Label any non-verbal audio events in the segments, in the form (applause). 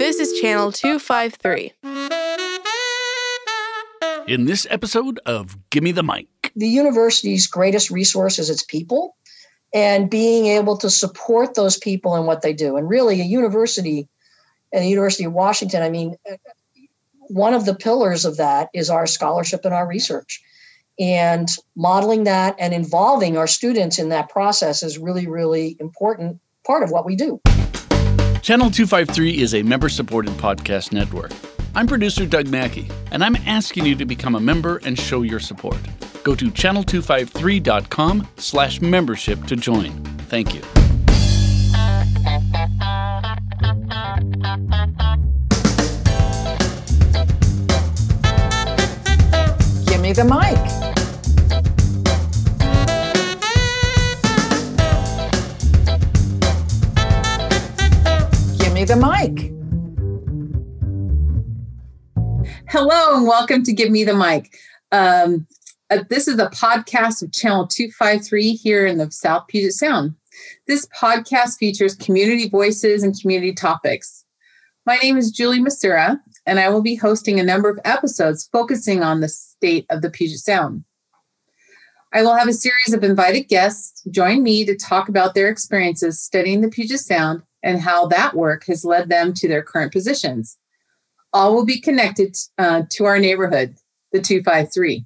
This is Channel 253. In this episode of Gimme the Mic, the university's greatest resource is its people and being able to support those people in what they do. And really, a university, and the University of Washington, I mean, one of the pillars of that is our scholarship and our research. And modeling that and involving our students in that process is really, really important part of what we do. Channel 253 is a member supported podcast network. I'm producer Doug Mackey, and I'm asking you to become a member and show your support. Go to channel253.com slash membership to join. Thank you. Give me the mic. Me the mic. Hello and welcome to Give Me the Mic. Um, uh, this is a podcast of Channel 253 here in the South Puget Sound. This podcast features community voices and community topics. My name is Julie Masura, and I will be hosting a number of episodes focusing on the state of the Puget Sound. I will have a series of invited guests join me to talk about their experiences studying the Puget Sound and how that work has led them to their current positions. All will be connected uh, to our neighborhood, the 253.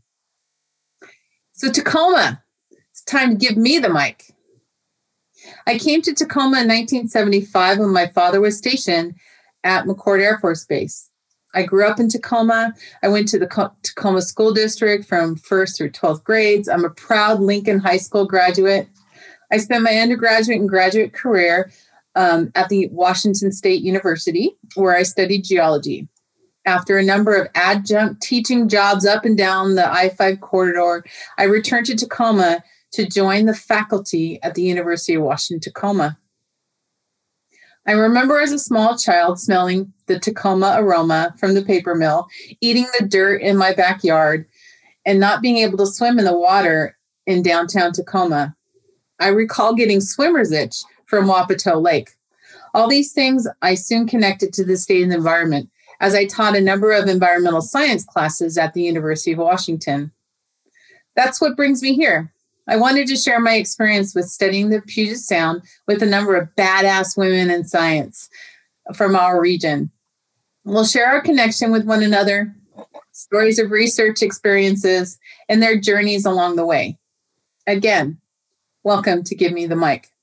So, Tacoma, it's time to give me the mic. I came to Tacoma in 1975 when my father was stationed at McChord Air Force Base. I grew up in Tacoma. I went to the Tacoma School District from first through 12th grades. I'm a proud Lincoln High School graduate. I spent my undergraduate and graduate career um, at the Washington State University, where I studied geology. After a number of adjunct teaching jobs up and down the I 5 corridor, I returned to Tacoma to join the faculty at the University of Washington Tacoma. I remember as a small child smelling the Tacoma aroma from the paper mill, eating the dirt in my backyard, and not being able to swim in the water in downtown Tacoma. I recall getting swimmer's itch from Wapato Lake. All these things I soon connected to the state and environment as I taught a number of environmental science classes at the University of Washington. That's what brings me here. I wanted to share my experience with studying the Puget Sound with a number of badass women in science from our region. We'll share our connection with one another, stories of research experiences, and their journeys along the way. Again, welcome to Give Me the Mic.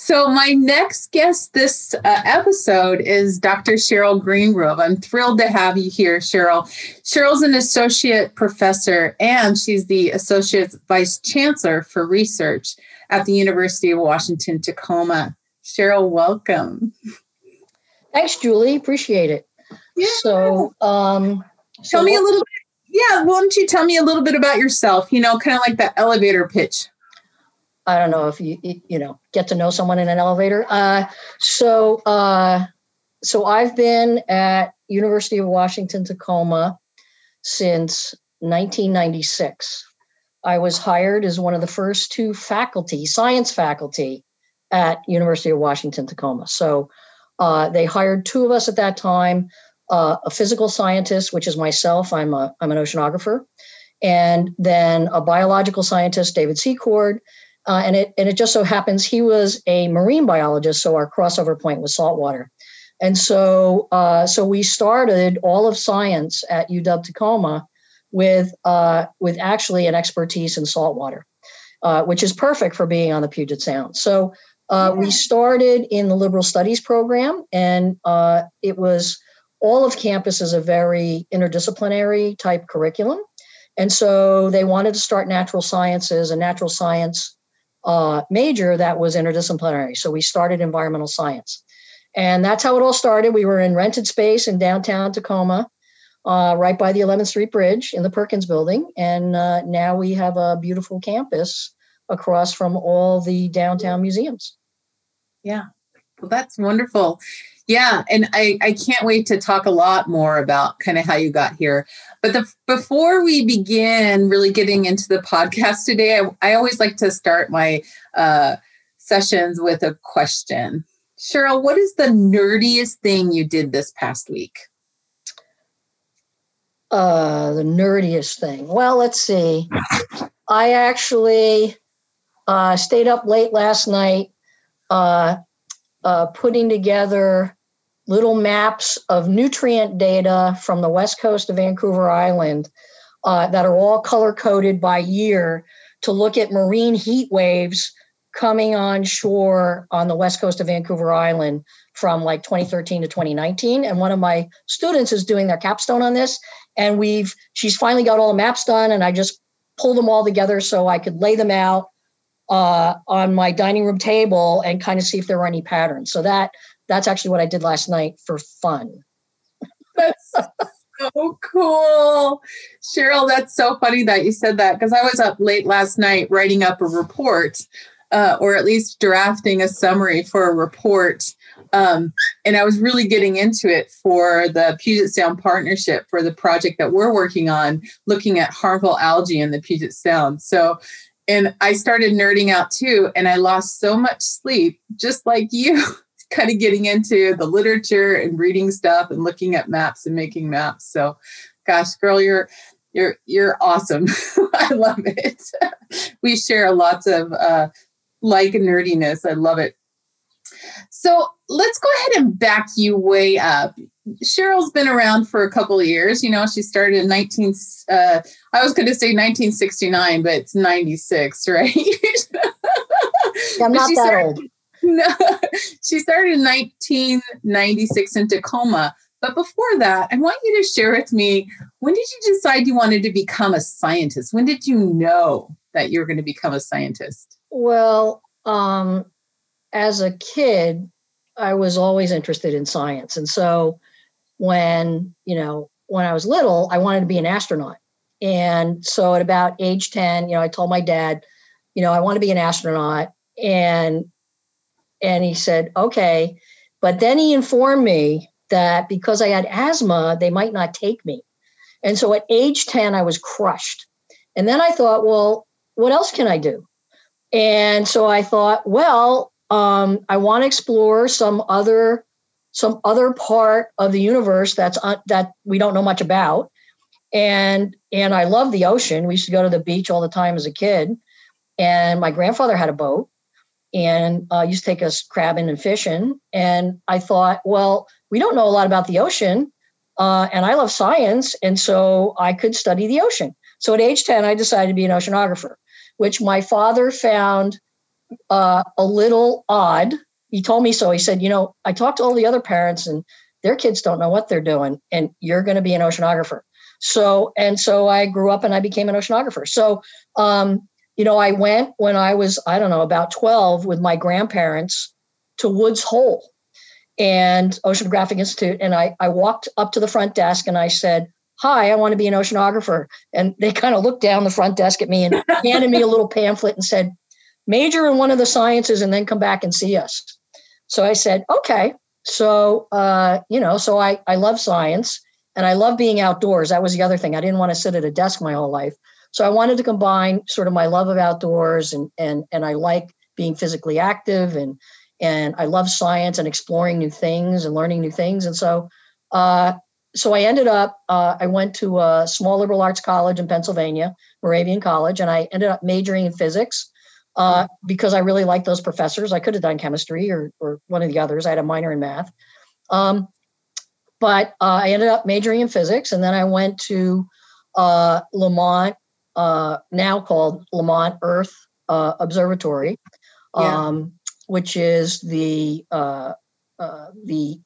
So, my next guest this uh, episode is Dr. Cheryl Greengrove. I'm thrilled to have you here, Cheryl. Cheryl's an associate professor and she's the associate vice chancellor for research at the University of Washington Tacoma. Cheryl, welcome. Thanks, Julie. Appreciate it. Yeah. So, um, tell so me a little bit. Yeah, why don't you tell me a little bit about yourself? You know, kind of like that elevator pitch. I don't know if you you know get to know someone in an elevator. Uh, so uh, so I've been at University of Washington Tacoma since 1996. I was hired as one of the first two faculty, science faculty, at University of Washington Tacoma. So uh, they hired two of us at that time. Uh, a physical scientist, which is myself. I'm a I'm an oceanographer, and then a biological scientist, David Secord, uh, and it and it just so happens he was a marine biologist, so our crossover point was saltwater. And so uh, so we started all of science at UW Tacoma with uh, with actually an expertise in saltwater, uh, which is perfect for being on the Puget Sound. So uh, yeah. we started in the liberal studies program, and uh, it was all of campus is a very interdisciplinary type curriculum. And so they wanted to start natural sciences and natural science uh, major that was interdisciplinary. So we started environmental science. And that's how it all started. We were in rented space in downtown Tacoma, uh, right by the 11th Street Bridge in the Perkins building. And uh, now we have a beautiful campus across from all the downtown museums. Yeah, well, that's wonderful. Yeah, and I, I can't wait to talk a lot more about kind of how you got here. But the, before we begin really getting into the podcast today, I, I always like to start my uh, sessions with a question. Cheryl, what is the nerdiest thing you did this past week? Uh, the nerdiest thing. Well, let's see. I actually uh, stayed up late last night uh, uh, putting together little maps of nutrient data from the west coast of Vancouver Island uh, that are all color coded by year to look at marine heat waves coming on shore on the west coast of Vancouver Island from like 2013 to 2019. And one of my students is doing their capstone on this. And we've, she's finally got all the maps done. And I just pulled them all together so I could lay them out uh, on my dining room table and kind of see if there were any patterns. So that, that's actually what I did last night for fun. That's so cool. Cheryl, that's so funny that you said that because I was up late last night writing up a report uh, or at least drafting a summary for a report. Um, and I was really getting into it for the Puget Sound Partnership for the project that we're working on, looking at harmful algae in the Puget Sound. So, and I started nerding out too, and I lost so much sleep, just like you, (laughs) kind of getting into the literature and reading stuff and looking at maps and making maps. So, gosh, girl, you're you're you're awesome. (laughs) I love it. (laughs) we share lots of uh, like nerdiness. I love it. So let's go ahead and back you way up. Cheryl's been around for a couple of years. You know, she started in 19, uh, I was going to say 1969, but it's 96, (laughs) right? I'm not that started, old. (laughs) No, she started in 1996 in Tacoma. But before that, I want you to share with me when did you decide you wanted to become a scientist? When did you know that you were going to become a scientist? Well, um, as a kid, I was always interested in science. And so when, you know, when I was little, I wanted to be an astronaut. And so at about age 10, you know, I told my dad, you know, I want to be an astronaut. And and he said, okay. But then he informed me that because I had asthma, they might not take me. And so at age 10, I was crushed. And then I thought, well, what else can I do? And so I thought, well, um, I want to explore some other some other part of the universe that's uh, that we don't know much about. And and I love the ocean. We used to go to the beach all the time as a kid. And my grandfather had a boat and uh, used to take us crabbing and fishing. And I thought, well, we don't know a lot about the ocean, uh, and I love science, and so I could study the ocean. So at age ten, I decided to be an oceanographer which my father found uh, a little odd. He told me so. He said, You know, I talked to all the other parents and their kids don't know what they're doing, and you're going to be an oceanographer. So, and so I grew up and I became an oceanographer. So, um, you know, I went when I was, I don't know, about 12 with my grandparents to Woods Hole and Oceanographic Institute. And I, I walked up to the front desk and I said, hi, I want to be an oceanographer. And they kind of looked down the front desk at me and (laughs) handed me a little pamphlet and said, major in one of the sciences and then come back and see us. So I said, okay. So, uh, you know, so I, I love science and I love being outdoors. That was the other thing. I didn't want to sit at a desk my whole life. So I wanted to combine sort of my love of outdoors and, and, and I like being physically active and, and I love science and exploring new things and learning new things. And so uh, so I ended up, uh, I went to a small liberal arts college in Pennsylvania, Moravian College, and I ended up majoring in physics uh, because I really liked those professors. I could have done chemistry or, or one of the others. I had a minor in math. Um, but uh, I ended up majoring in physics, and then I went to uh, Lamont, uh, now called Lamont Earth uh, Observatory, um, yeah. which is the the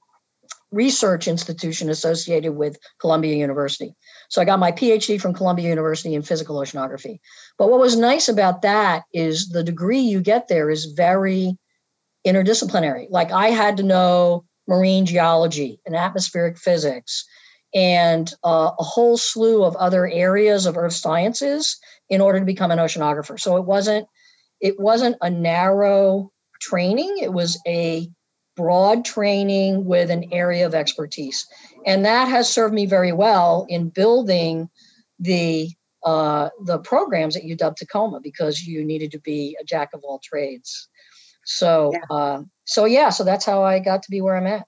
research institution associated with Columbia University. So I got my PhD from Columbia University in physical oceanography. But what was nice about that is the degree you get there is very interdisciplinary. Like I had to know marine geology and atmospheric physics and uh, a whole slew of other areas of earth sciences in order to become an oceanographer. So it wasn't it wasn't a narrow training, it was a broad training with an area of expertise. And that has served me very well in building the uh, the programs at UW Tacoma because you needed to be a jack of all trades. So, yeah. Uh, so yeah, so that's how I got to be where I'm at.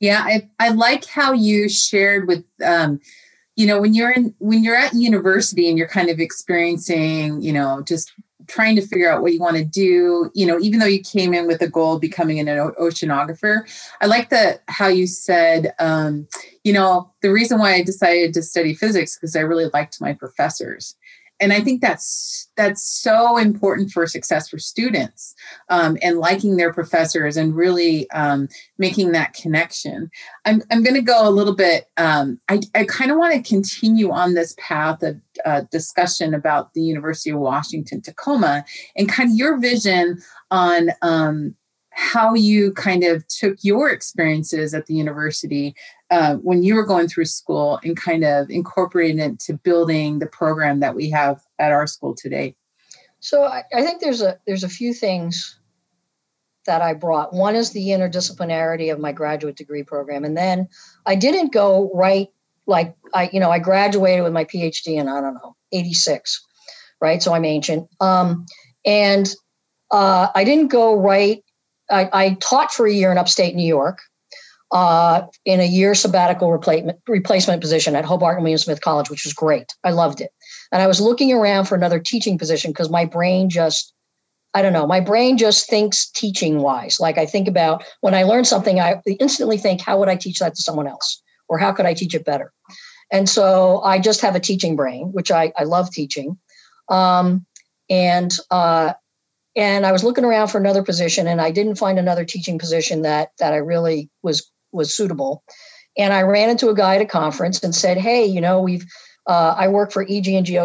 Yeah, I, I like how you shared with um, you know when you're in when you're at university and you're kind of experiencing you know just trying to figure out what you want to do you know even though you came in with a goal becoming an oceanographer i like the how you said um, you know the reason why i decided to study physics because i really liked my professors and i think that's that's so important for success for students um, and liking their professors and really um, making that connection. I'm, I'm going to go a little bit um, i, I kind of want to continue on this path of uh, discussion about the university of washington tacoma and kind of your vision on um, how you kind of took your experiences at the university uh, when you were going through school and kind of incorporating it to building the program that we have at our school today? So I, I think there's a there's a few things that I brought. One is the interdisciplinarity of my graduate degree program, and then I didn't go right like I you know I graduated with my PhD in I don't know 86, right? So I'm ancient, um, and uh, I didn't go right. I, I taught for a year in upstate New York, uh, in a year sabbatical replacement replacement position at Hobart and William Smith College, which was great. I loved it. And I was looking around for another teaching position because my brain just, I don't know, my brain just thinks teaching wise. Like I think about when I learn something, I instantly think, how would I teach that to someone else? Or how could I teach it better? And so I just have a teaching brain, which I, I love teaching. Um, and uh, and I was looking around for another position, and I didn't find another teaching position that that I really was was suitable. And I ran into a guy at a conference and said, "Hey, you know, we've uh, I work for EG&G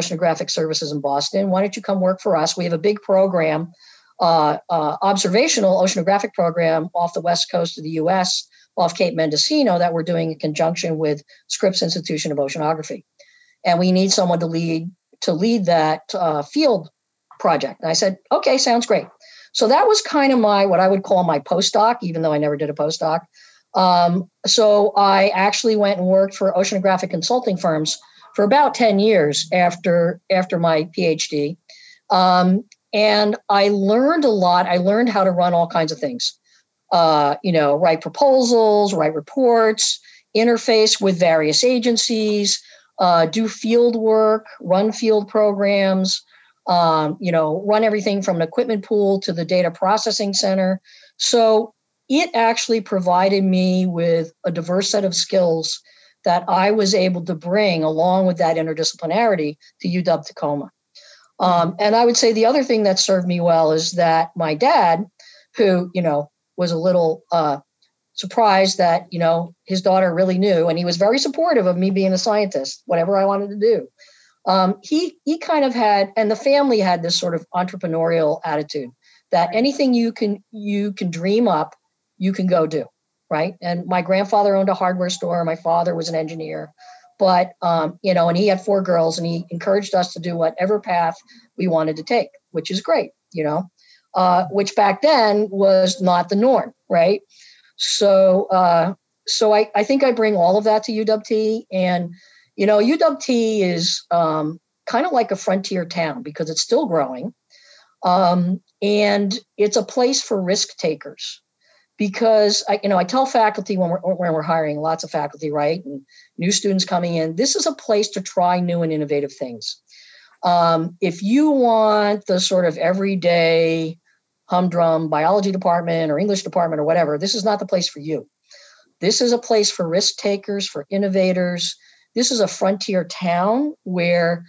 Services in Boston. Why don't you come work for us? We have a big program, uh, uh, observational oceanographic program off the west coast of the U.S., off Cape Mendocino, that we're doing in conjunction with Scripps Institution of Oceanography, and we need someone to lead to lead that uh, field project." And I said, "Okay, sounds great." So that was kind of my what I would call my postdoc, even though I never did a postdoc. Um, so I actually went and worked for oceanographic consulting firms for about 10 years after after my PhD. Um, and I learned a lot. I learned how to run all kinds of things. Uh, you know, write proposals, write reports, interface with various agencies, uh, do field work, run field programs, um, you know, run everything from an equipment pool to the data processing center. So it actually provided me with a diverse set of skills that I was able to bring along with that interdisciplinarity to UW Tacoma. Um, and I would say the other thing that served me well is that my dad, who, you know, was a little uh, surprised that, you know, his daughter really knew, and he was very supportive of me being a scientist, whatever I wanted to do. Um, he he kind of had, and the family had this sort of entrepreneurial attitude that anything you can you can dream up you can go do right? And my grandfather owned a hardware store. My father was an engineer. But um, you know and he had four girls and he encouraged us to do whatever path we wanted to take which is great you know? Uh, which back then was not the norm right? So uh, so I, I think i bring all of that to uwt and you know uwt is um, kind of like a frontier town because it's still growing. Um, and it's a place for risk takers because I, you know, I tell faculty when we're when we're hiring lots of faculty, right, and new students coming in, this is a place to try new and innovative things. Um, if you want the sort of everyday humdrum biology department or English department or whatever, this is not the place for you. This is a place for risk takers, for innovators. This is a frontier town where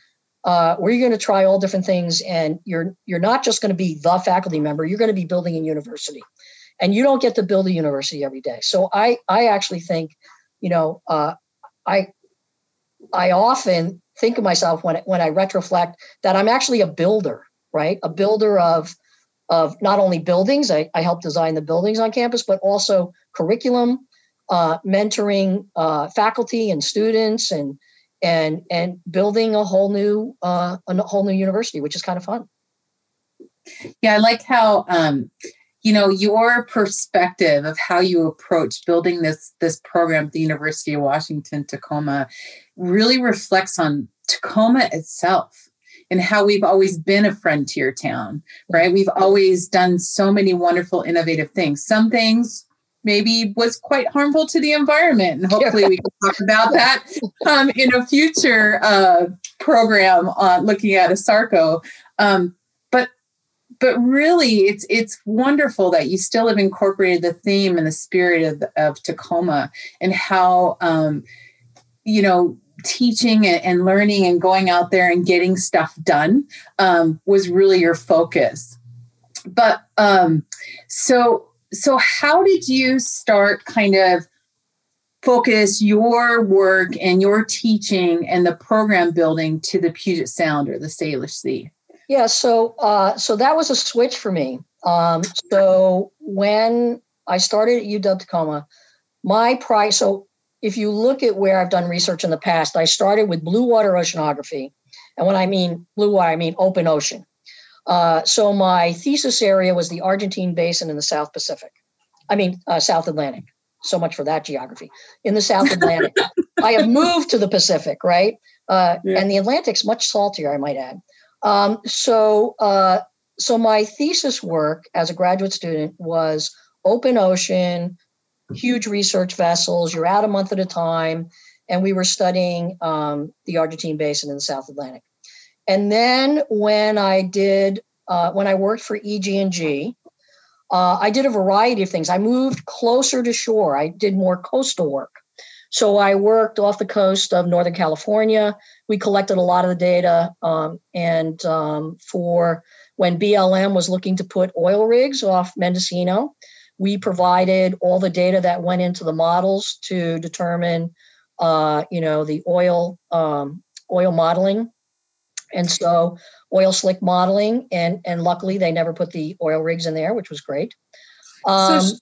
uh, where you're going to try all different things, and you're you're not just going to be the faculty member. You're going to be building a university and you don't get to build a university every day. So I I actually think, you know, uh, I I often think of myself when when I retroflect that I'm actually a builder, right? A builder of of not only buildings, I, I help design the buildings on campus, but also curriculum, uh, mentoring uh, faculty and students, and and and building a whole new uh, a whole new university, which is kind of fun. Yeah, I like how um, you know your perspective of how you approach building this this program at the university of washington tacoma really reflects on tacoma itself and how we've always been a frontier town, right? We've always done so many wonderful, innovative things. Some things maybe was quite harmful to the environment. And hopefully we can talk about that um, in a future uh, program on looking at ASARCO. Um, but really it's it's wonderful that you still have incorporated the theme and the spirit of, of Tacoma and how um, you know teaching and learning and going out there and getting stuff done um, was really your focus. But um, so so how did you start kind of focus your work and your teaching and the program building to the Puget Sound or the Salish Sea? Yeah, so uh, so that was a switch for me. Um, so when I started at UW Tacoma, my price. So if you look at where I've done research in the past, I started with blue water oceanography, and when I mean blue water, I mean open ocean. Uh, so my thesis area was the Argentine Basin in the South Pacific. I mean, uh, South Atlantic. So much for that geography. In the South Atlantic, (laughs) I have moved to the Pacific, right? Uh, yeah. And the Atlantic's much saltier, I might add. Um, so, uh, so my thesis work as a graduate student was open ocean, huge research vessels. You're out a month at a time, and we were studying um, the Argentine Basin in the South Atlantic. And then when I did, uh, when I worked for EG&G, uh, I did a variety of things. I moved closer to shore. I did more coastal work. So I worked off the coast of Northern California. We collected a lot of the data. Um, and um, for when BLM was looking to put oil rigs off Mendocino, we provided all the data that went into the models to determine, uh, you know, the oil um, oil modeling and so oil slick modeling, and and luckily they never put the oil rigs in there, which was great. Um, so,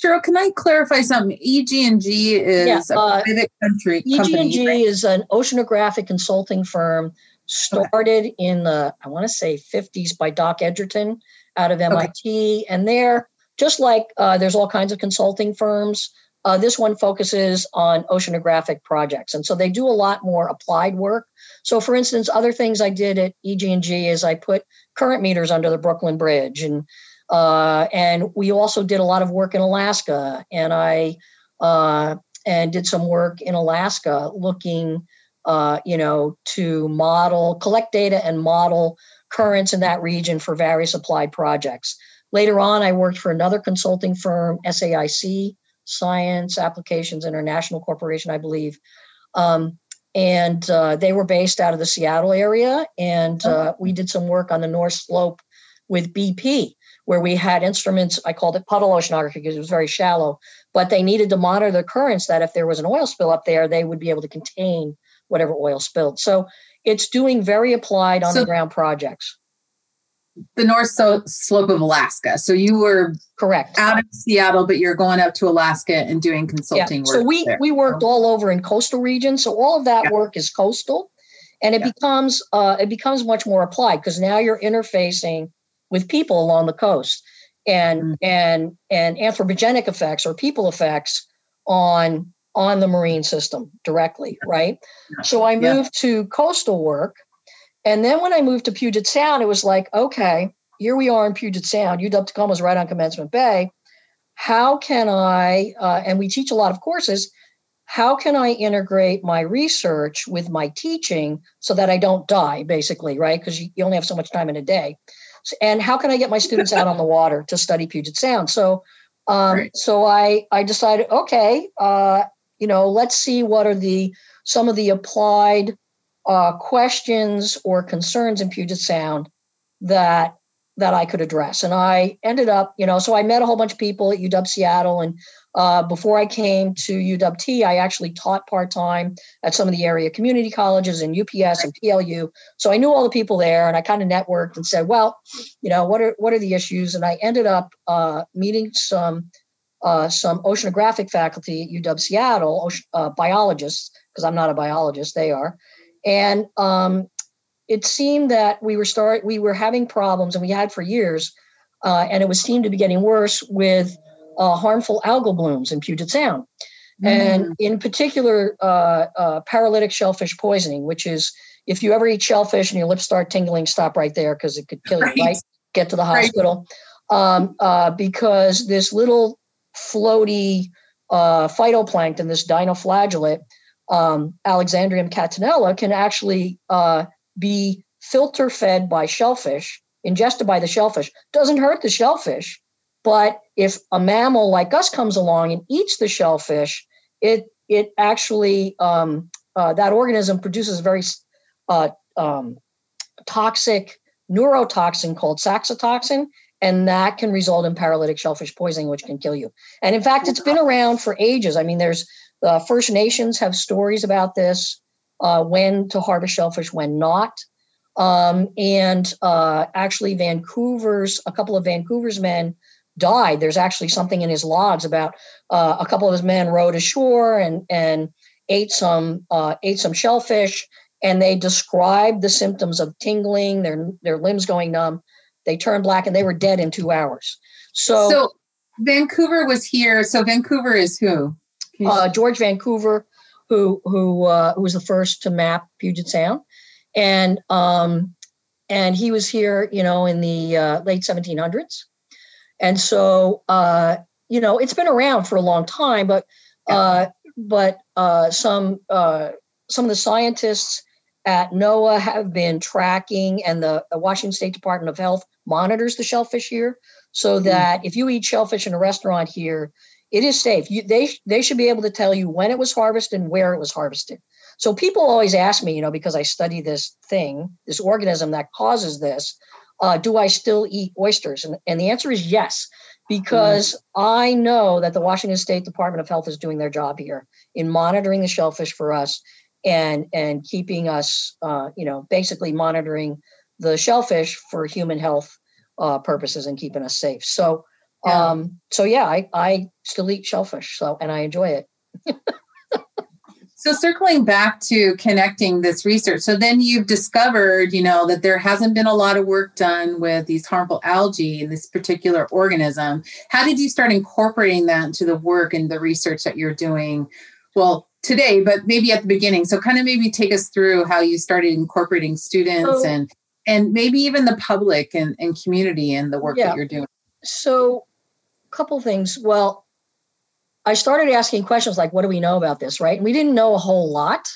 Cheryl, can I clarify something? EG&G is yeah, uh, a private country EG&G right? is an oceanographic consulting firm started okay. in the I want to say 50s by Doc Edgerton out of MIT, okay. and they're just like uh, there's all kinds of consulting firms. Uh, this one focuses on oceanographic projects, and so they do a lot more applied work so, for instance, other things I did at EG&G is I put current meters under the Brooklyn Bridge, and uh, and we also did a lot of work in Alaska, and I uh, and did some work in Alaska looking, uh, you know, to model, collect data, and model currents in that region for various applied projects. Later on, I worked for another consulting firm, SAIC, Science Applications International Corporation, I believe. Um, and uh, they were based out of the Seattle area. And uh, we did some work on the North Slope with BP, where we had instruments. I called it puddle oceanography because it was very shallow, but they needed to monitor the currents that if there was an oil spill up there, they would be able to contain whatever oil spilled. So it's doing very applied on the ground projects the north so- slope of Alaska. So you were correct out of Seattle, but you're going up to Alaska and doing consulting yeah. work. So we there. we worked all over in coastal regions. So all of that yeah. work is coastal, and it yeah. becomes uh, it becomes much more applied because now you're interfacing with people along the coast, and mm-hmm. and and anthropogenic effects or people effects on on the marine system directly, right? So I moved to coastal work and then when I moved to Puget Sound, it was like, okay, here we are in Puget Sound. UW Tacoma is right on Commencement Bay. How can I, uh, and we teach a lot of courses, how can I integrate my research with my teaching so that I don't die, basically, right? Because you, you only have so much time in a day. And how can I get my students out on the water to study Puget Sound? So, um, right. so I I decided, okay, uh, you know, let's see what are the some of the applied uh, questions or concerns in Puget Sound that that I could address. And I ended up, you know, so I met a whole bunch of people at UW Seattle. And uh, before I came to UWT, I actually taught part time at some of the area community colleges and UPS and PLU. So I knew all the people there, and I kind of networked and said, well, you know, what are what are the issues? And I ended up uh, meeting some uh, some oceanographic faculty at UW Seattle, uh, biologists, because I'm not a biologist, they are and um, it seemed that we were start we were having problems, and we had for years, uh, and it was seemed to be getting worse with uh, harmful algal blooms in Puget Sound, mm. and in particular, uh, uh, paralytic shellfish poisoning, which is if you ever eat shellfish and your lips start tingling, stop right there because it could kill you. Right? Get to the hospital. Right. Um, uh, because this little floaty uh, phytoplankton, this dinoflagellate, um, Alexandrium catenella, can actually uh, be filter fed by shellfish, ingested by the shellfish. Doesn't hurt the shellfish, but if a mammal like us comes along and eats the shellfish, it it actually um, uh, that organism produces a very uh, um, toxic neurotoxin called saxitoxin, and that can result in paralytic shellfish poisoning, which can kill you. And in fact, it's been around for ages. I mean, there's uh, First Nations have stories about this, uh, when to harvest shellfish, when not. Um, and uh, actually, Vancouver's a couple of Vancouver's men died. There's actually something in his logs about uh, a couple of his men rowed ashore and and ate some uh, ate some shellfish, and they described the symptoms of tingling, their their limbs going numb. They turned black, and they were dead in two hours. So, so Vancouver was here. So Vancouver is who? Uh, George Vancouver, who who uh, who was the first to map Puget Sound, and um, and he was here, you know, in the uh, late 1700s and so, uh, you know, it's been around for a long time, but uh, but uh, some uh, some of the scientists at NOAA have been tracking, and the, the Washington State Department of Health monitors the shellfish here, so mm-hmm. that if you eat shellfish in a restaurant here, it is safe. You, they they should be able to tell you when it was harvested and where it was harvested. So people always ask me, you know, because I study this thing, this organism that causes this uh, do I still eat oysters? And, and the answer is yes, because mm-hmm. I know that the Washington State Department of Health is doing their job here in monitoring the shellfish for us and and keeping us, uh, you know, basically monitoring the shellfish for human health uh, purposes and keeping us safe. So, yeah. um, so yeah, I, I still eat shellfish. So, and I enjoy it. (laughs) So circling back to connecting this research, so then you've discovered, you know, that there hasn't been a lot of work done with these harmful algae in this particular organism. How did you start incorporating that into the work and the research that you're doing? Well, today, but maybe at the beginning. So kind of maybe take us through how you started incorporating students and and maybe even the public and, and community in the work yeah. that you're doing. So a couple things. Well, I started asking questions like, what do we know about this, right? And we didn't know a whole lot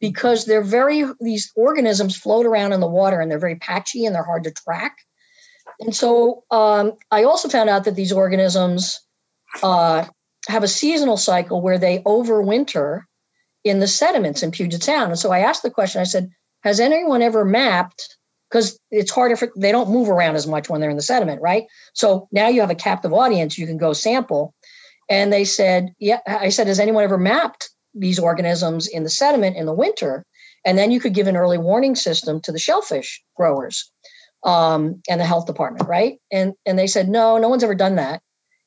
because they're very, these organisms float around in the water and they're very patchy and they're hard to track. And so um, I also found out that these organisms uh, have a seasonal cycle where they overwinter in the sediments in Puget Sound. And so I asked the question I said, has anyone ever mapped? Because it's harder for, they don't move around as much when they're in the sediment, right? So now you have a captive audience, you can go sample and they said, Yeah, I said, Has anyone ever mapped these organisms in the sediment in the winter? And then you could give an early warning system to the shellfish growers um, and the health department, right? And and they said, No, no one's ever done that.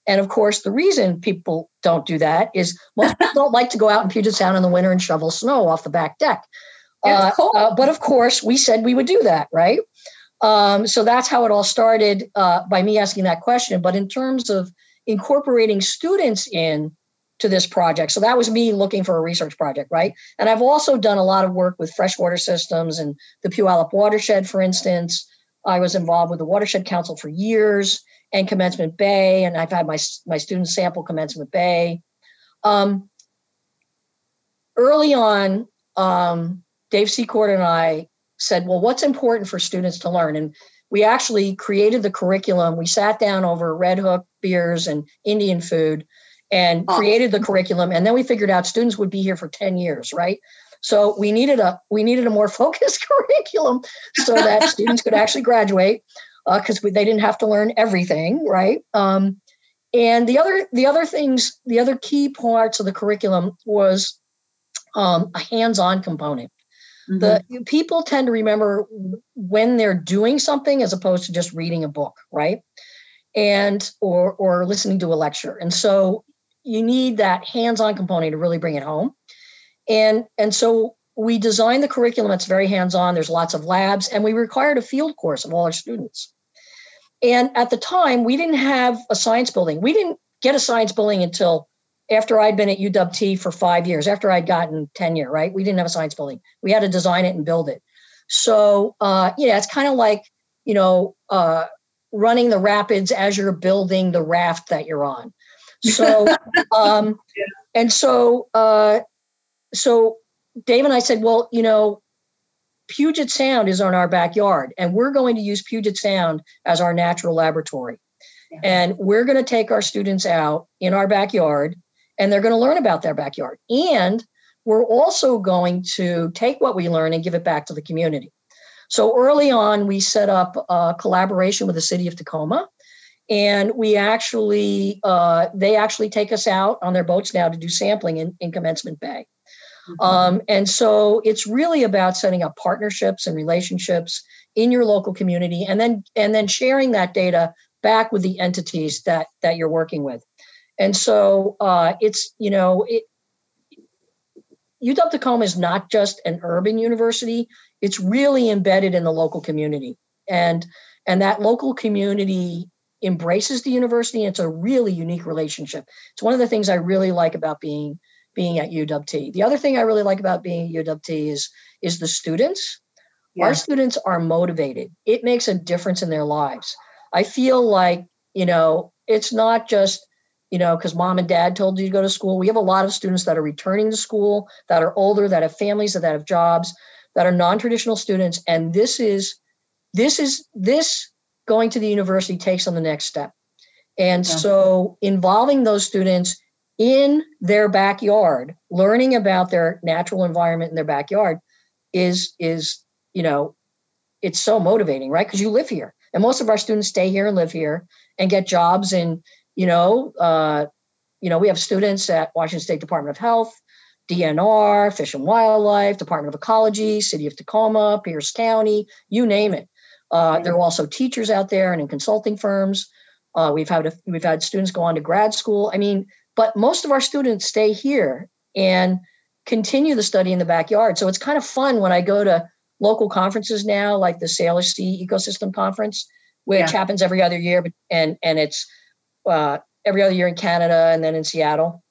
And of course, the reason people don't do that is most (laughs) people don't like to go out in Puget Sound in the winter and shovel snow off the back deck. Uh, uh, but of course, we said we would do that, right? Um, so that's how it all started uh, by me asking that question. But in terms of incorporating students in to this project. So that was me looking for a research project, right? And I've also done a lot of work with freshwater systems and the Puyallup watershed, for instance. I was involved with the Watershed Council for years and Commencement Bay, and I've had my my students sample Commencement Bay. Um, early on, um, Dave Secord and I said, "Well, what's important for students to learn?" And we actually created the curriculum. We sat down over Red Hook beers and Indian food and oh. created the curriculum. And then we figured out students would be here for 10 years, right? So we needed a we needed a more (laughs) focused curriculum so that (laughs) students could actually graduate because uh, they didn't have to learn everything, right? Um, and the other the other things, the other key parts of the curriculum was um, a hands-on component. Mm-hmm. The people tend to remember when they're doing something as opposed to just reading a book, right? And or or listening to a lecture. And so you need that hands-on component to really bring it home. And and so we designed the curriculum that's very hands-on. There's lots of labs, and we required a field course of all our students. And at the time, we didn't have a science building. We didn't get a science building until after I'd been at UWT for five years, after I'd gotten tenure, right? We didn't have a science building. We had to design it and build it. So uh, yeah, it's kind of like you know uh, running the rapids as you're building the raft that you're on. So (laughs) um, yeah. and so uh, so Dave and I said, well, you know, Puget Sound is on our backyard, and we're going to use Puget Sound as our natural laboratory. Yeah. And we're going to take our students out in our backyard, and they're going to learn about their backyard. And we're also going to take what we learn and give it back to the community. So early on, we set up a collaboration with the city of Tacoma. And we actually, uh, they actually take us out on their boats now to do sampling in, in Commencement Bay. Mm-hmm. Um, and so it's really about setting up partnerships and relationships in your local community and then and then sharing that data back with the entities that that you're working with. And so uh, it's, you know, it, UW Tacoma is not just an urban university, it's really embedded in the local community. And and that local community embraces the university. It's a really unique relationship. It's one of the things I really like about being being at UWT. The other thing I really like about being at UWT is is the students. Yeah. Our students are motivated. It makes a difference in their lives. I feel like, you know, it's not just, you know, because mom and dad told you to go to school. We have a lot of students that are returning to school, that are older, that have families, that have jobs, that are non-traditional students. And this is this is this going to the university takes on the next step. And yeah. so involving those students in their backyard, learning about their natural environment in their backyard is is you know it's so motivating, right? Because you live here, and most of our students stay here and live here and get jobs in you know uh, you know we have students at Washington State Department of Health, DNR, Fish and Wildlife, Department of Ecology, City of Tacoma, Pierce County, you name it. Uh, there are also teachers out there and in consulting firms. Uh, we've had a, we've had students go on to grad school. I mean, but most of our students stay here and continue the study in the backyard. So it's kind of fun when I go to local conferences now, like the Salish Sea Ecosystem Conference, which yeah. happens every other year, but and and it's uh, every other year in Canada and then in Seattle.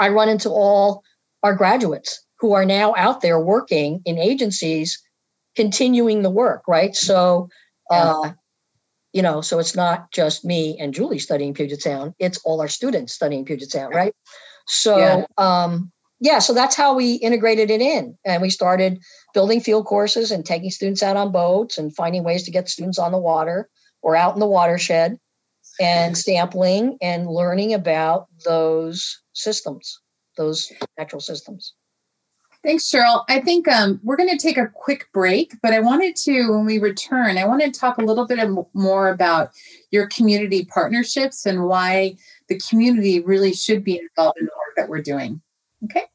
I run into all our graduates who are now out there working in agencies, continuing the work. Right, so. Uh, you know, so it's not just me and Julie studying Puget Sound, it's all our students studying Puget Sound, right? So, yeah. um, yeah, so that's how we integrated it in. And we started building field courses and taking students out on boats and finding ways to get students on the water or out in the watershed and sampling and learning about those systems, those natural systems. Thanks, Cheryl. I think um, we're going to take a quick break, but I wanted to, when we return, I want to talk a little bit more about your community partnerships and why the community really should be involved in the work that we're doing. Okay.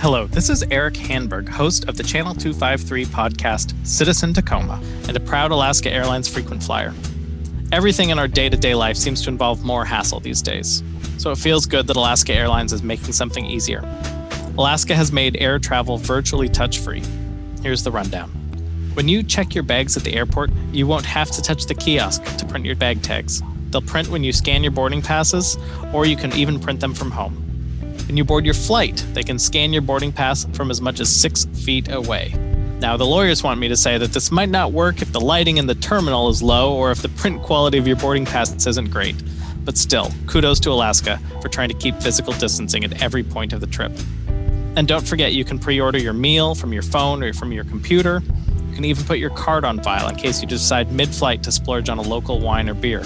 Hello, this is Erik Hanberg, host of the Channel 253 podcast Citizen Tacoma and a proud Alaska Airlines frequent flyer. Everything in our day to day life seems to involve more hassle these days so it feels good that Alaska Airlines is making something easier. Alaska has made air travel virtually touch free. Here's the rundown. When you check your bags at the airport, you won't have to touch the kiosk to print your bag tags. They'll print when you scan your boarding passes, or you can even print them from home. When you board your flight, they can scan your boarding pass from as much as six feet away. Now, the lawyers want me to say that this might not work if the lighting in the terminal is low or if the print quality of your boarding pass isn't great. But still, kudos to Alaska for trying to keep physical distancing at every point of the trip. And don't forget, you can pre order your meal from your phone or from your computer. You can even put your card on file in case you decide mid flight to splurge on a local wine or beer.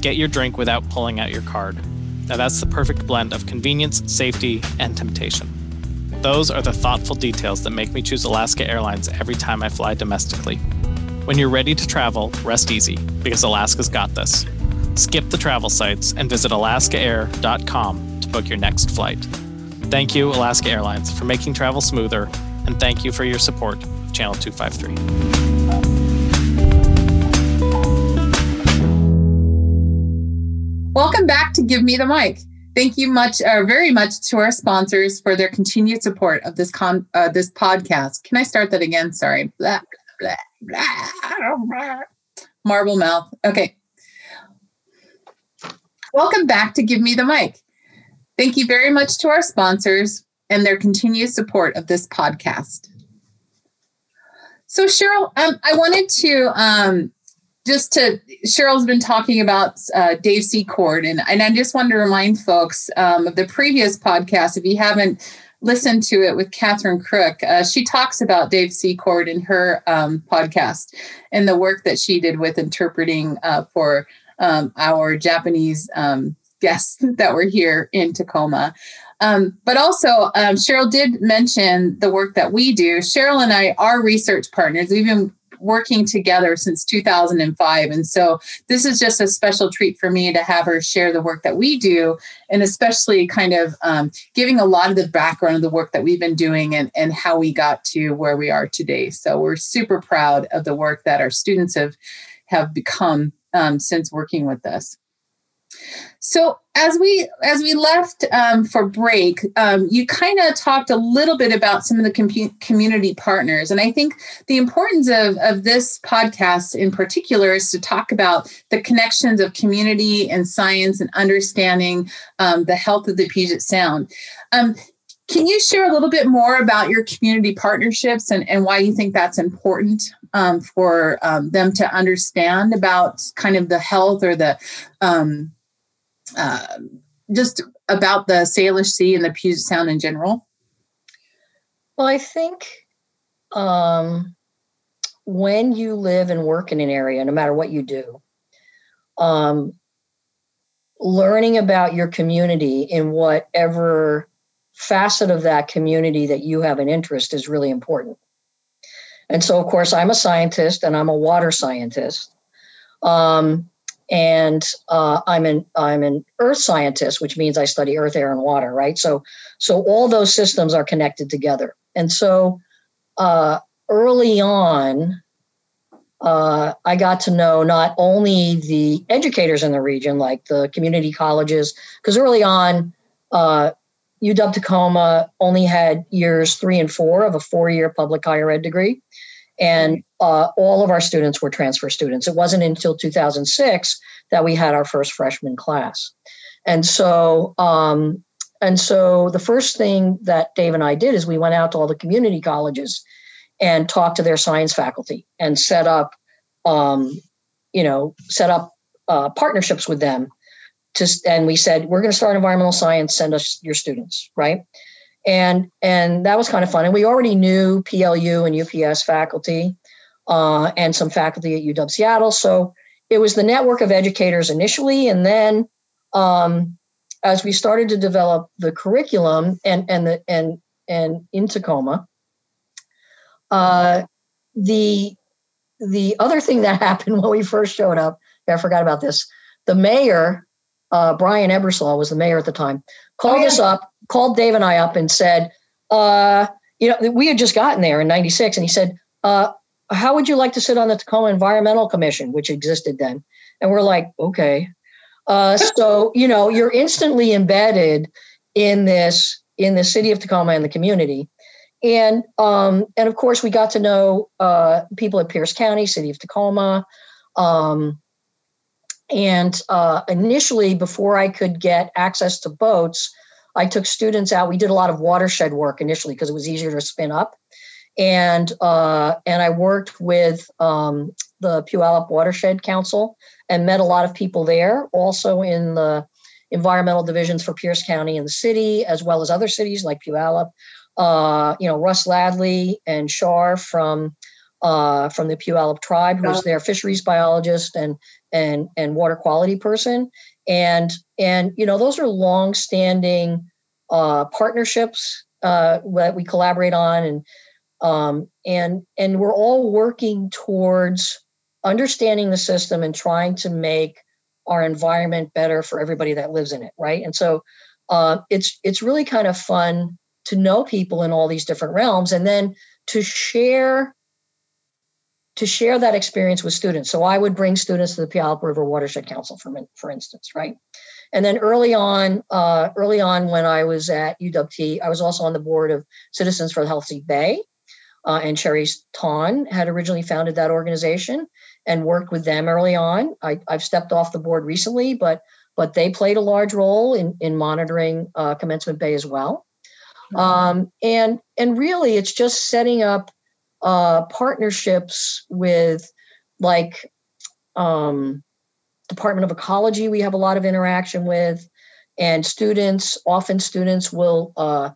Get your drink without pulling out your card. Now, that's the perfect blend of convenience, safety, and temptation. Those are the thoughtful details that make me choose Alaska Airlines every time I fly domestically. When you're ready to travel, rest easy, because Alaska's got this. Skip the travel sites and visit alaskaair.com to book your next flight. Thank you, Alaska Airlines, for making travel smoother, and thank you for your support Channel 253. Welcome back to Give Me the Mic. Thank you much, uh, very much, to our sponsors for their continued support of this con uh, this podcast. Can I start that again? Sorry. Blah, blah, blah, Marble mouth. Okay. Welcome back to Give Me the Mic. Thank you very much to our sponsors and their continued support of this podcast. So, Cheryl, um, I wanted to um, just to Cheryl's been talking about uh, Dave Secord, and, and I just wanted to remind folks um, of the previous podcast. If you haven't listened to it with Catherine Crook, uh, she talks about Dave Secord in her um, podcast and the work that she did with interpreting uh, for um, our Japanese um, guests (laughs) that were here in Tacoma. Um, but also, um, Cheryl did mention the work that we do. Cheryl and I are research partners. We've been working together since 2005. And so this is just a special treat for me to have her share the work that we do, and especially kind of um, giving a lot of the background of the work that we've been doing and, and how we got to where we are today. So we're super proud of the work that our students have, have become um, since working with us. So as we as we left um, for break, um, you kind of talked a little bit about some of the com- community partners, and I think the importance of of this podcast in particular is to talk about the connections of community and science and understanding um, the health of the Puget Sound. Can you share a little bit more about your community partnerships and, and why you think that's important um, for um, them to understand about kind of the health or the um, uh, just about the Salish Sea and the Puget Sound in general? Well, I think um, when you live and work in an area, no matter what you do, um, learning about your community in whatever facet of that community that you have an interest is really important. And so, of course, I'm a scientist and I'm a water scientist. Um, and uh, I'm an I'm an earth scientist, which means I study earth, air, and water, right? So so all those systems are connected together, and so uh, early on, uh, I got to know not only the educators in the region, like the community colleges, because early on, uh, UW Tacoma only had years three and four of a four-year public higher ed degree, and uh, all of our students were transfer students. It wasn't until 2006 that we had our first freshman class. And so, um, and so the first thing that Dave and I did is we went out to all the community colleges and talked to their science faculty and set up, um, you know, set up uh, partnerships with them. To, and we said we're going to start environmental science. Send us your students, right? and and that was kind of fun. And we already knew PLU and UPS faculty uh, and some faculty at UW Seattle. So it was the network of educators initially, and then um, as we started to develop the curriculum and and the and and in Tacoma, uh, the the other thing that (laughs) happened when we first showed up, I forgot about this. The mayor, uh, Brian Ebersole, was the mayor at the time, called oh, yeah. us up called Dave and I up and said, uh, you know, we had just gotten there in 96. And he said, uh, how would you like to sit on the Tacoma Environmental Commission, which existed then? And we're like, okay. Uh, so, you know, you're instantly embedded in this, in the city of Tacoma and the community. And um, and of course, we got to know uh, people at Pierce County, City of Tacoma. Um, and uh, initially, before I could get access to boats, I took students out. We did a lot of watershed work initially because it was easier to spin up, and uh, and I worked with um, the Puyallup Watershed Council and met a lot of people there. Also in the environmental divisions for Pierce County and the city, as well as other cities like Puyallup. Uh, you know, Russ Ladley and Shar from uh, from the Puyallup tribe, who's their fisheries biologist and and and water quality person. And and you know those are long standing uh, partnerships uh, that we collaborate on and um, and and we're all working towards understanding the system and trying to make our environment better for everybody that lives in it right? And so uh, it's it's really kind of fun to know people in all these different realms and then to share to share that experience with students. So I would bring students to the Puyallup River Watershed Council, for, for instance, right? And then early on, uh, early on when I was at UWT, I was also on the board of Citizens for the Healthy Bay. Uh, and Sheri Tonn had originally founded that organization and worked with them early on. I, have stepped off the board recently, but but they played a large role in in monitoring uh, Commencement Bay as well. Um, and and really, it's just setting up uh, partnerships with like um, Department of Ecology. We have a lot of interaction with, and students. Often, students will uh,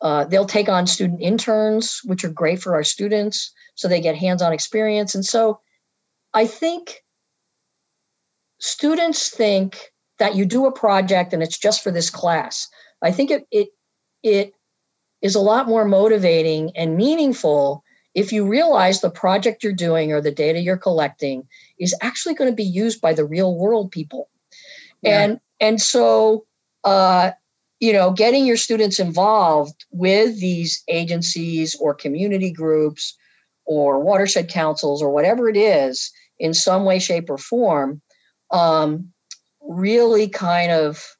uh, they'll take on student interns, which are great for our students, so they get hands-on experience. And so, I think students think that you do a project and it's just for this class. I think it it it is a lot more motivating and meaningful if you realize the project you're doing or the data you're collecting is actually going to be used by the real world people. Yeah. And and so uh, you know, getting your students involved with these agencies or community groups or watershed councils or whatever it is in some way, shape, or form um, really kind of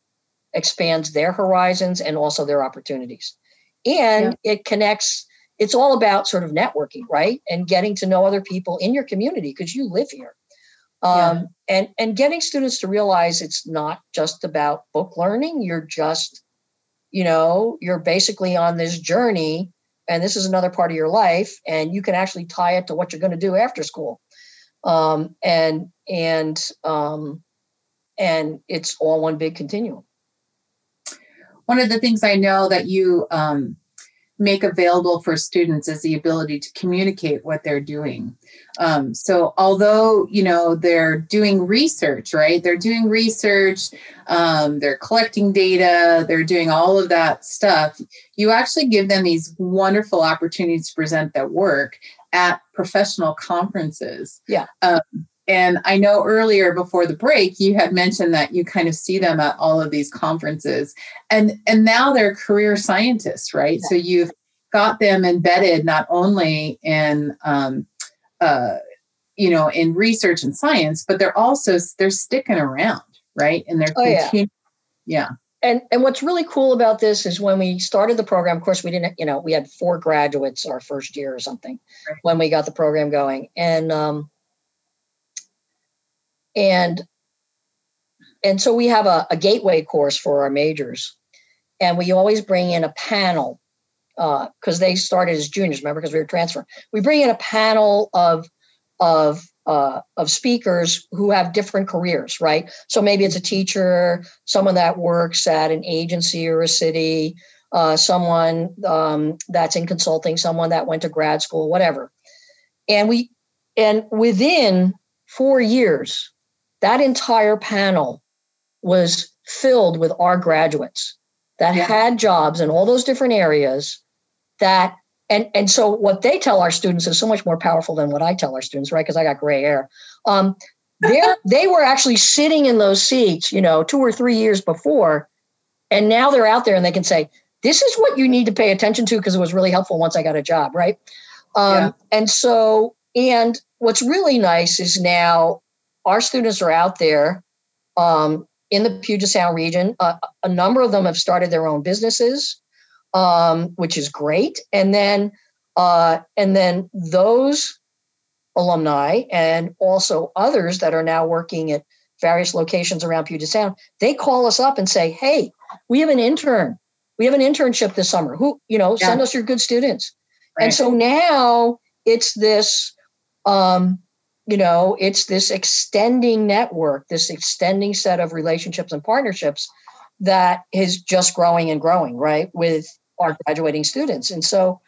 expands their horizons and also their opportunities. And yeah. it connects, it's all about sort of networking, right? And getting to know other people in your community because you live here. Um, yeah. and and getting students to realize it's not just about book learning. You're just, you know, you're basically on this journey, and this is another part of your life, and you can actually tie it to what you're going to do after school. Um, and and um, and it's all one big continuum. One of the things I know that you um, make available for students is the ability to communicate what they're doing. Um, so, although you know they're doing research, right? They're doing research, um, they're collecting data, they're doing all of that stuff. You actually give them these wonderful opportunities to present their work at professional conferences. Yeah. Um, and I know earlier before the break, you had mentioned that you kind of see them at all of these conferences, and and now they're career scientists, right? Yeah. So you've got them embedded not only in um, uh, you know in research and science, but they're also they're sticking around, right? And they're oh, yeah. yeah. And and what's really cool about this is when we started the program. Of course, we didn't. You know, we had four graduates our first year or something right. when we got the program going, and um, and and so we have a, a gateway course for our majors. And we always bring in a panel because uh, they started as juniors remember because we were transferring. We bring in a panel of of uh, of speakers who have different careers right? So maybe it's a teacher someone that works at an agency or a city uh, someone um, that's in consulting someone that went to grad school whatever. And we and within four years that entire panel was filled with our graduates that yeah. had jobs in all those different areas that and and so what they tell our students is so much more powerful than what I tell our students, right? Because I got gray hair. Um, (laughs) they they were actually sitting in those seats, you know, two or three years before, and now they're out there and they can say, "This is what you need to pay attention to because it was really helpful once I got a job," right? Um, yeah. And so, and what's really nice is now our students are out there um, in the Puget Sound region. Uh, a number of them have started their own businesses, um, which is great. And then, uh, and then those alumni and also others that are now working at various locations around Puget Sound, they call us up and say, "Hey, we have an intern. We have an internship this summer. Who, you know, yeah. send us your good students." Right. And so now it's this um, you know, it's this extending network, this extending set of relationships and partnerships that is just growing and growing, right, with our graduating students. And so,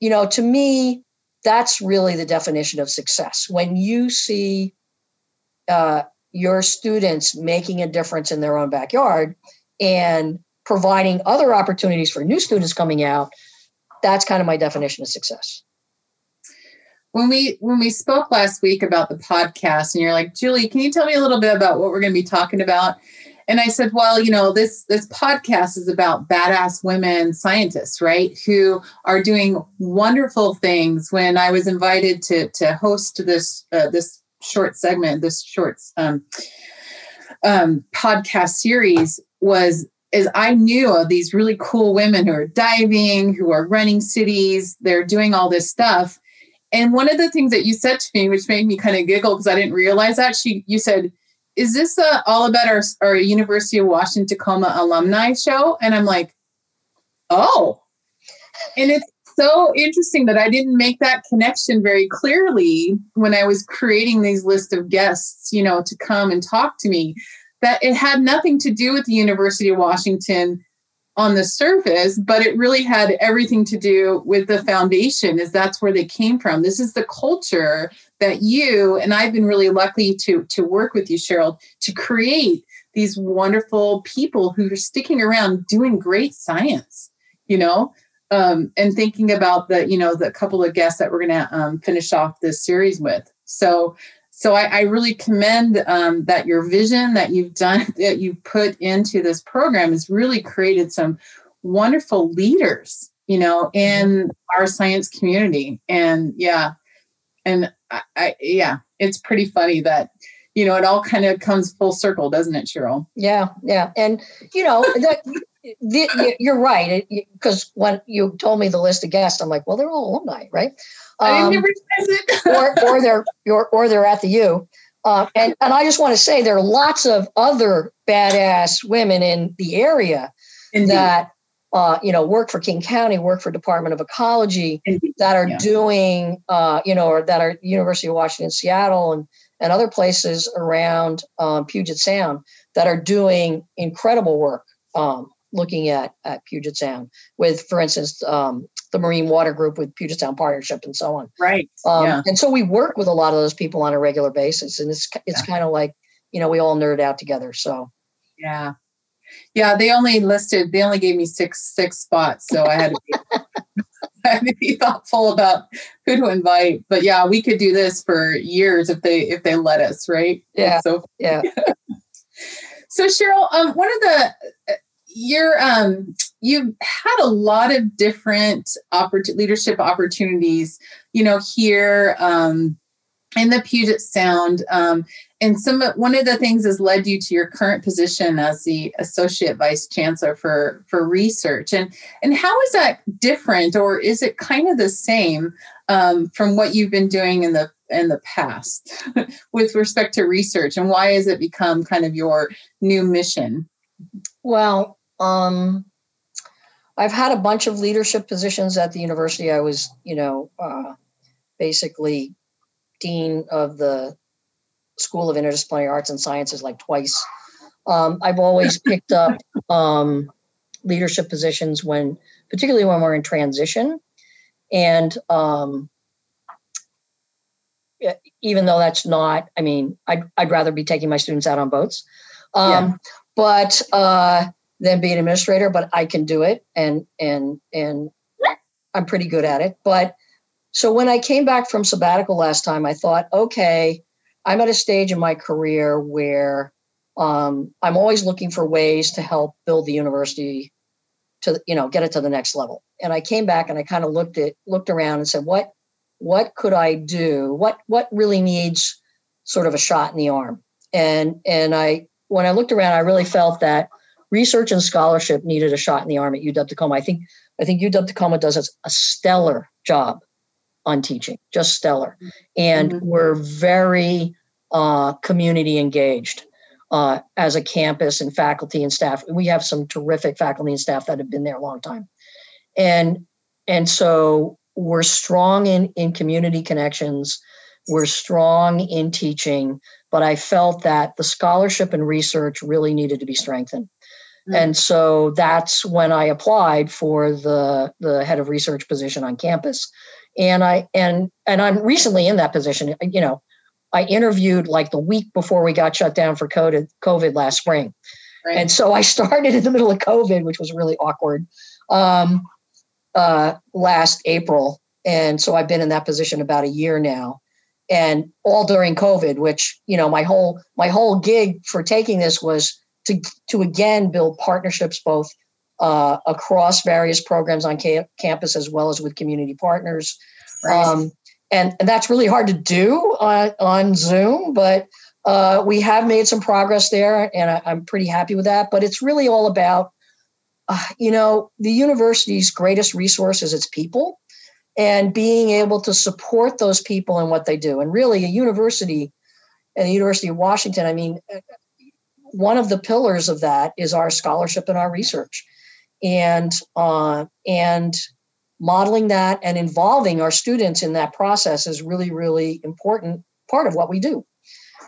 you know, to me, that's really the definition of success. When you see uh, your students making a difference in their own backyard and providing other opportunities for new students coming out, that's kind of my definition of success when we when we spoke last week about the podcast and you're like julie can you tell me a little bit about what we're going to be talking about and i said well you know this this podcast is about badass women scientists right who are doing wonderful things when i was invited to to host this uh, this short segment this short um, um, podcast series was is I knew of these really cool women who are diving, who are running cities, they're doing all this stuff. And one of the things that you said to me, which made me kind of giggle because I didn't realize that, she you said, "Is this uh, all about our our University of Washington Tacoma alumni show?" And I'm like, "Oh." and it's so interesting that I didn't make that connection very clearly when I was creating these list of guests, you know, to come and talk to me. That it had nothing to do with the University of Washington on the surface, but it really had everything to do with the foundation, is that's where they came from. This is the culture that you and I've been really lucky to to work with you, Cheryl, to create these wonderful people who are sticking around doing great science, you know, um, and thinking about the, you know, the couple of guests that we're going to um, finish off this series with. So, so I, I really commend um, that your vision that you've done, (laughs) that you put into this program has really created some wonderful leaders, you know, in our science community. And yeah, and I, I yeah, it's pretty funny that you know, it all kind of comes full circle, doesn't it, Cheryl? Yeah, yeah, and you know, (laughs) the, you're right because when you told me the list of guests, I'm like, well, they're all alumni, right? Um, I didn't it. (laughs) or, or they're or, or they're at the U. Uh, and and I just want to say there are lots of other badass women in the area Indeed. that uh, you know work for King County, work for Department of Ecology, Indeed. that are yeah. doing uh, you know or that are University of Washington Seattle and and other places around um, Puget Sound that are doing incredible work um, looking at, at Puget Sound with, for instance, um, the Marine Water Group with Puget Sound Partnership and so on. Right. Um, yeah. And so we work with a lot of those people on a regular basis, and it's it's yeah. kind of like you know we all nerd out together. So yeah, yeah. They only listed. They only gave me six six spots, so I had to. Be, (laughs) I had to be thoughtful about who to invite. But yeah, we could do this for years if they if they let us, right? Yeah. So yeah. (laughs) so Cheryl, um, one of the you're um you've had a lot of different oppor- leadership opportunities you know here um in the Puget Sound. Um, and some one of the things has led you to your current position as the associate vice chancellor for for research. And and how is that different, or is it kind of the same um, from what you've been doing in the in the past (laughs) with respect to research? And why has it become kind of your new mission? Well, um, I've had a bunch of leadership positions at the university. I was, you know, uh, basically dean of the School of Interdisciplinary Arts and Sciences like twice. Um, I've always (laughs) picked up um, leadership positions when, particularly when we're in transition, and um, even though that's not, I mean, I'd I'd rather be taking my students out on boats, um, yeah. but uh, than be an administrator. But I can do it, and and and I'm pretty good at it. But so when I came back from sabbatical last time, I thought, okay, I'm at a stage in my career where um, I'm always looking for ways to help build the university to you know get it to the next level. And I came back and I kind of looked at looked around and said, what what could I do? What what really needs sort of a shot in the arm? And and I when I looked around, I really felt that research and scholarship needed a shot in the arm at UW Tacoma. I think I think UW Tacoma does a stellar job on teaching, just stellar. And mm-hmm. we're very uh, community engaged uh, as a campus and faculty and staff. We have some terrific faculty and staff that have been there a long time. And and so we're strong in, in community connections. We're strong in teaching, but I felt that the scholarship and research really needed to be strengthened. Mm-hmm. And so that's when I applied for the, the head of research position on campus and i and and i'm recently in that position you know i interviewed like the week before we got shut down for covid covid last spring right. and so i (laughs) started in the middle of covid which was really awkward um, uh, last april and so i've been in that position about a year now and all during covid which you know my whole my whole gig for taking this was to to again build partnerships both uh, across various programs on ca- campus as well as with community partners. Right. Um, and, and that's really hard to do on, on Zoom, but uh, we have made some progress there, and I, am pretty happy with that. But it's really all about, uh, you know, the university's greatest resource is its people and being able to support those people in what they do. And really, a university, and the University of Washington, I mean, one of the pillars of that is our scholarship and our research and uh, and modeling that and involving our students in that process is really, really important part of what we do.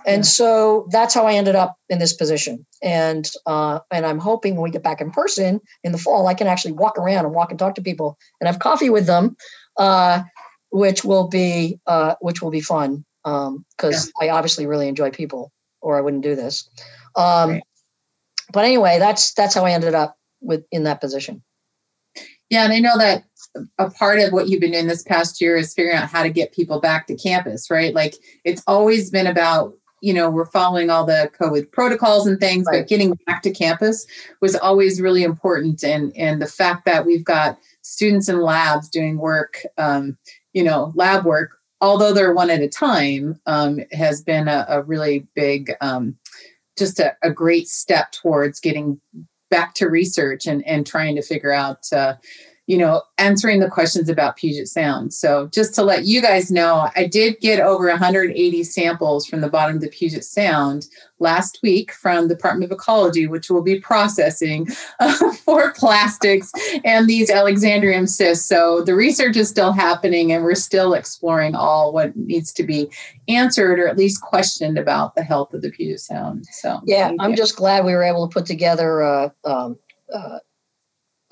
And so that's how I ended up in this position. And uh, and I'm hoping when we get back in person in the fall, I can actually walk around and walk and talk to people and have coffee with them, uh, which will be uh, which will be fun because um, yeah. I obviously really enjoy people, or I wouldn't do this. Um, right. But anyway, that's that's how I ended up with in that position. Yeah, and I know that a part of what you've been doing this past year is figuring out how to get people back to campus, right? Like it's always been about you know we're following all the covid protocols and things right. but getting back to campus was always really important and and the fact that we've got students in labs doing work um, you know lab work although they're one at a time um, has been a, a really big um, just a, a, great step towards getting back to research and and trying to figure out uh, you know, answering the questions about Puget Sound. So just to let you guys know, I did get over 180 samples from the bottom of the Puget Sound last week from the Department of Ecology, which will be processing uh, (laughs) for plastics and these Alexandrium cysts. So the research is still happening and we're still exploring all what needs to be answered or at least questioned about the health of the Puget Sound. So yeah, I'm just glad we were able to put together a, um, uh,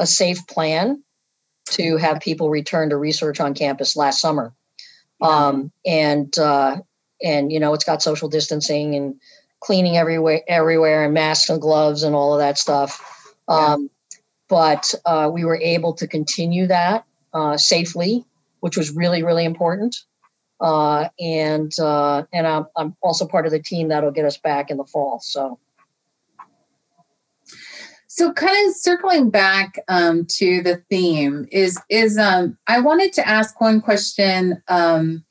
a safe plan to have people return to research on campus last summer. Um, and uh, and you know it's got social distancing and cleaning everywhere everywhere and masks and gloves and all of that stuff. Um, yeah. But uh, we were able to continue that uh, safely, which was really really important. Uh, and uh, and I'm, I'm also part of the team that'll get us back in the fall. So so kind of circling back um, to the theme is is um, I wanted to ask one question um,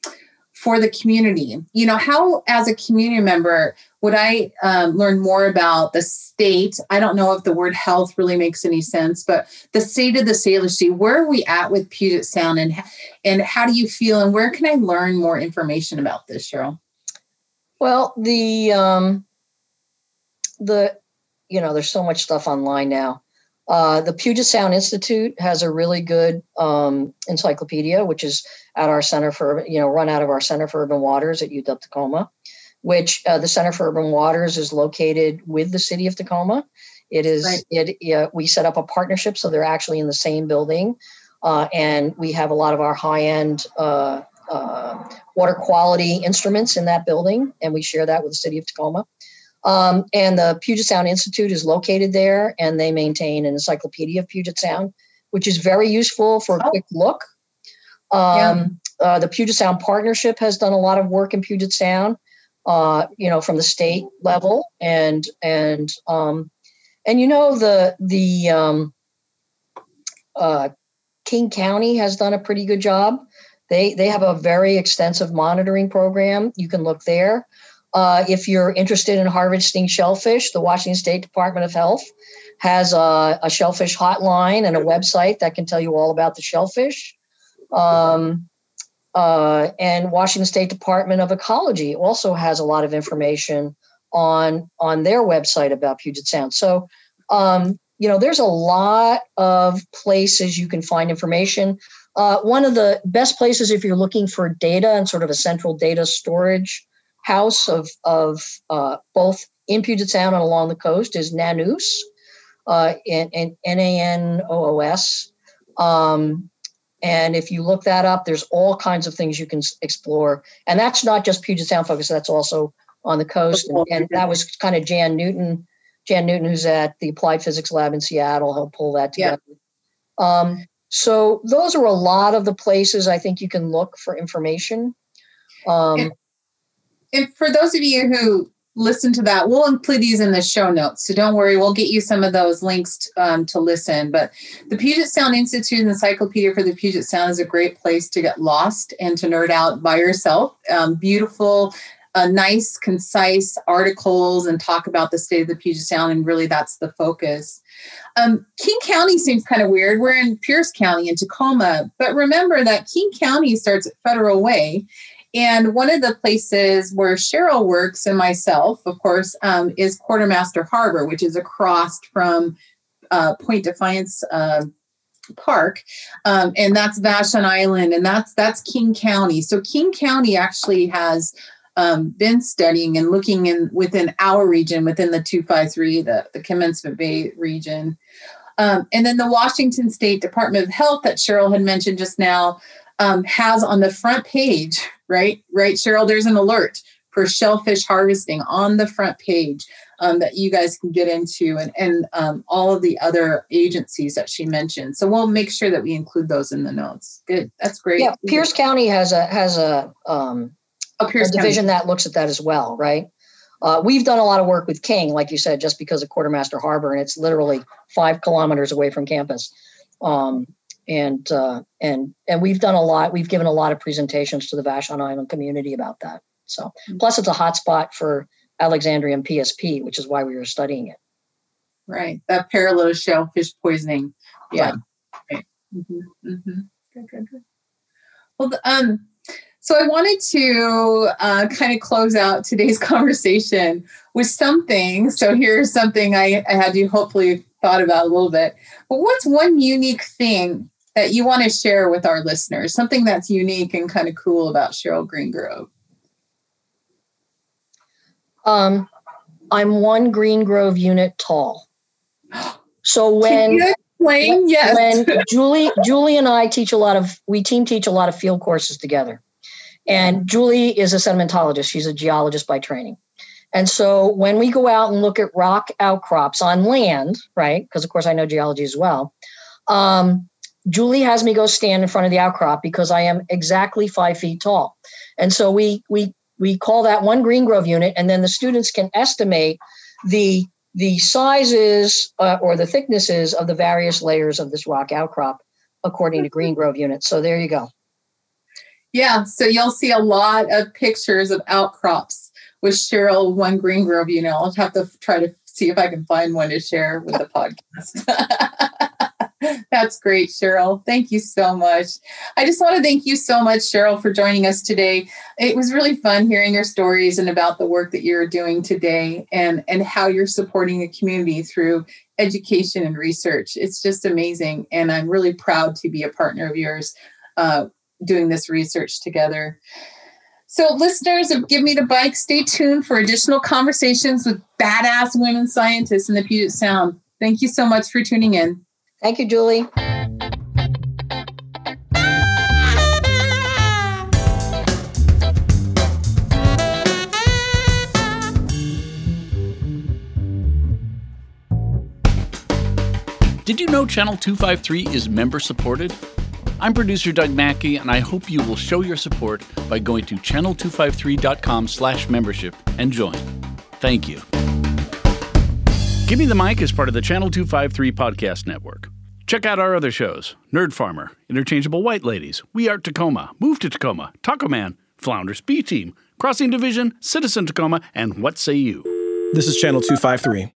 for the community. You know, how as a community member would I um, learn more about the state? I don't know if the word health really makes any sense, but the state of the Salish Sea. Where are we at with Puget Sound, and and how do you feel, and where can I learn more information about this, Cheryl? Well, the um, the you know, there's so much stuff online now. Uh, the Puget Sound Institute has a really good um, encyclopedia, which is at our Center for, you know, run out of our Center for Urban Waters at UW Tacoma, which uh, the Center for Urban Waters is located with the city of Tacoma. It is, right. it, uh, we set up a partnership, so they're actually in the same building. Uh, and we have a lot of our high end uh, uh, water quality instruments in that building, and we share that with the city of Tacoma. Um, and the Puget Sound Institute is located there, and they maintain an encyclopedia of Puget Sound, which is very useful for a oh. quick look. Um, yeah. uh, the Puget Sound Partnership has done a lot of work in Puget Sound, uh, you know, from the state level, and and um, and you know the the um, uh, King County has done a pretty good job. They they have a very extensive monitoring program. You can look there. Uh, if you're interested in harvesting shellfish, the Washington State Department of Health has a, a shellfish hotline and a website that can tell you all about the shellfish. Um, uh, and Washington State Department of Ecology also has a lot of information on on their website about Puget Sound. So, um, you know, there's a lot of places you can find information. Uh, one of the best places if you're looking for data and sort of a central data storage house of, of uh, both in Puget Sound and along the coast is NANOOS, uh, N A N O O S. Um, and if you look that up, there's all kinds of things you can explore. And that's not just Puget Sound focused, that's also on the coast. And, and that was kind of Jan Newton, Jan Newton, who's at the Applied Physics Lab in Seattle, helped pull that together. Yeah. Um, so those are a lot of the places I think you can look for information. Um, and for those of you who listen to that, we'll include these in the show notes. So don't worry, we'll get you some of those links um, to listen. But the Puget Sound Institute and Encyclopedia for the Puget Sound is a great place to get lost and to nerd out by yourself. Um, beautiful, uh, nice, concise articles and talk about the state of the Puget Sound. And really, that's the focus. Um, King County seems kind of weird. We're in Pierce County in Tacoma, but remember that King County starts at Federal Way and one of the places where Cheryl works and myself, of course, um, is Quartermaster Harbor, which is across from uh, Point Defiance uh, park, um, and that's Vashon Island, and that's that's King County. So King County actually has um, been studying and looking in within our region, within the 253, the, the Commencement Bay region. Um, and then the Washington State Department of Health that Cheryl had mentioned just now um, has on the front page, right? Right, Cheryl, there's an alert for shellfish harvesting on the front page um, that you guys can get into and, and um, all of the other agencies that she mentioned. So we'll make sure that we include those in the notes. Good. That's great. Yeah, Pierce County has a has a um, oh, Pierce a division County. that looks at that as well, right? Uh, we've done a lot of work with King, like you said, just because of Quartermaster Harbor, and it's literally five kilometers away from campus. Um, and uh, and and we've done a lot. We've given a lot of presentations to the Vashon Island community about that. So, Mm-hmm. plus it's a hotspot for Alexandrium PSP, which is why we were studying it. Right. That paralytic shellfish poisoning. Yeah. Right. Right. Mhm, mhm. Good, good, good. Well, um, so I wanted to uh, kind of close out today's (laughs) conversation with something. So here's something I, I had you hopefully thought about a little bit. But what's one unique thing that you want to share with our listeners? Something that's unique and kind of cool about Cheryl Greengrove. Um, I'm one Greengrove unit tall. (gasps) So when explain? Yes. when (laughs) Julie Julie and I teach a lot of we team teach a lot of field courses together. And Julie is a sedimentologist. She's a geologist by training. And so when we go out and look at rock outcrops on land, right? Because of course I know geology as well. Um, Julie has me go stand in front of the outcrop because I am exactly five feet tall. And so we we we call that one greengrove unit, and then the students can estimate the the sizes uh, or the thicknesses of the various layers of this rock outcrop according to greengrove units. So there you go. Yeah, so you'll see a lot of pictures of outcrops with Cheryl One Greengrove. Know, I'll have to try to see if I can find one to share with the (laughs) podcast. (laughs) (laughs) That's great, Cheryl. Thank you so much. I just want to thank you so much, Cheryl, for joining us today. It was really fun hearing your stories and about the work that you're doing today and, and how you're supporting the community through education and research. It's just amazing. And I'm really proud to be a partner of yours uh, doing this research together. So, listeners of Give Me the Mic, stay tuned for additional conversations with badass women scientists in the Puget Sound. Thank you so much for tuning in. Thank you, Julie. Did you know Channel 253 is member supported? I'm producer Doug Mackey, and I hope you will show your support by going to channel253.com slash membership and join. Thank you. Give Me the Mic is part of the Channel 253 podcast network. Check out our other shows Nerd Farmer, Interchangeable White Ladies, We Are Tacoma, Move to Tacoma, Taco Man, Flounders B Team, Crossing Division, Citizen Tacoma, and What Say You? This is Channel 253.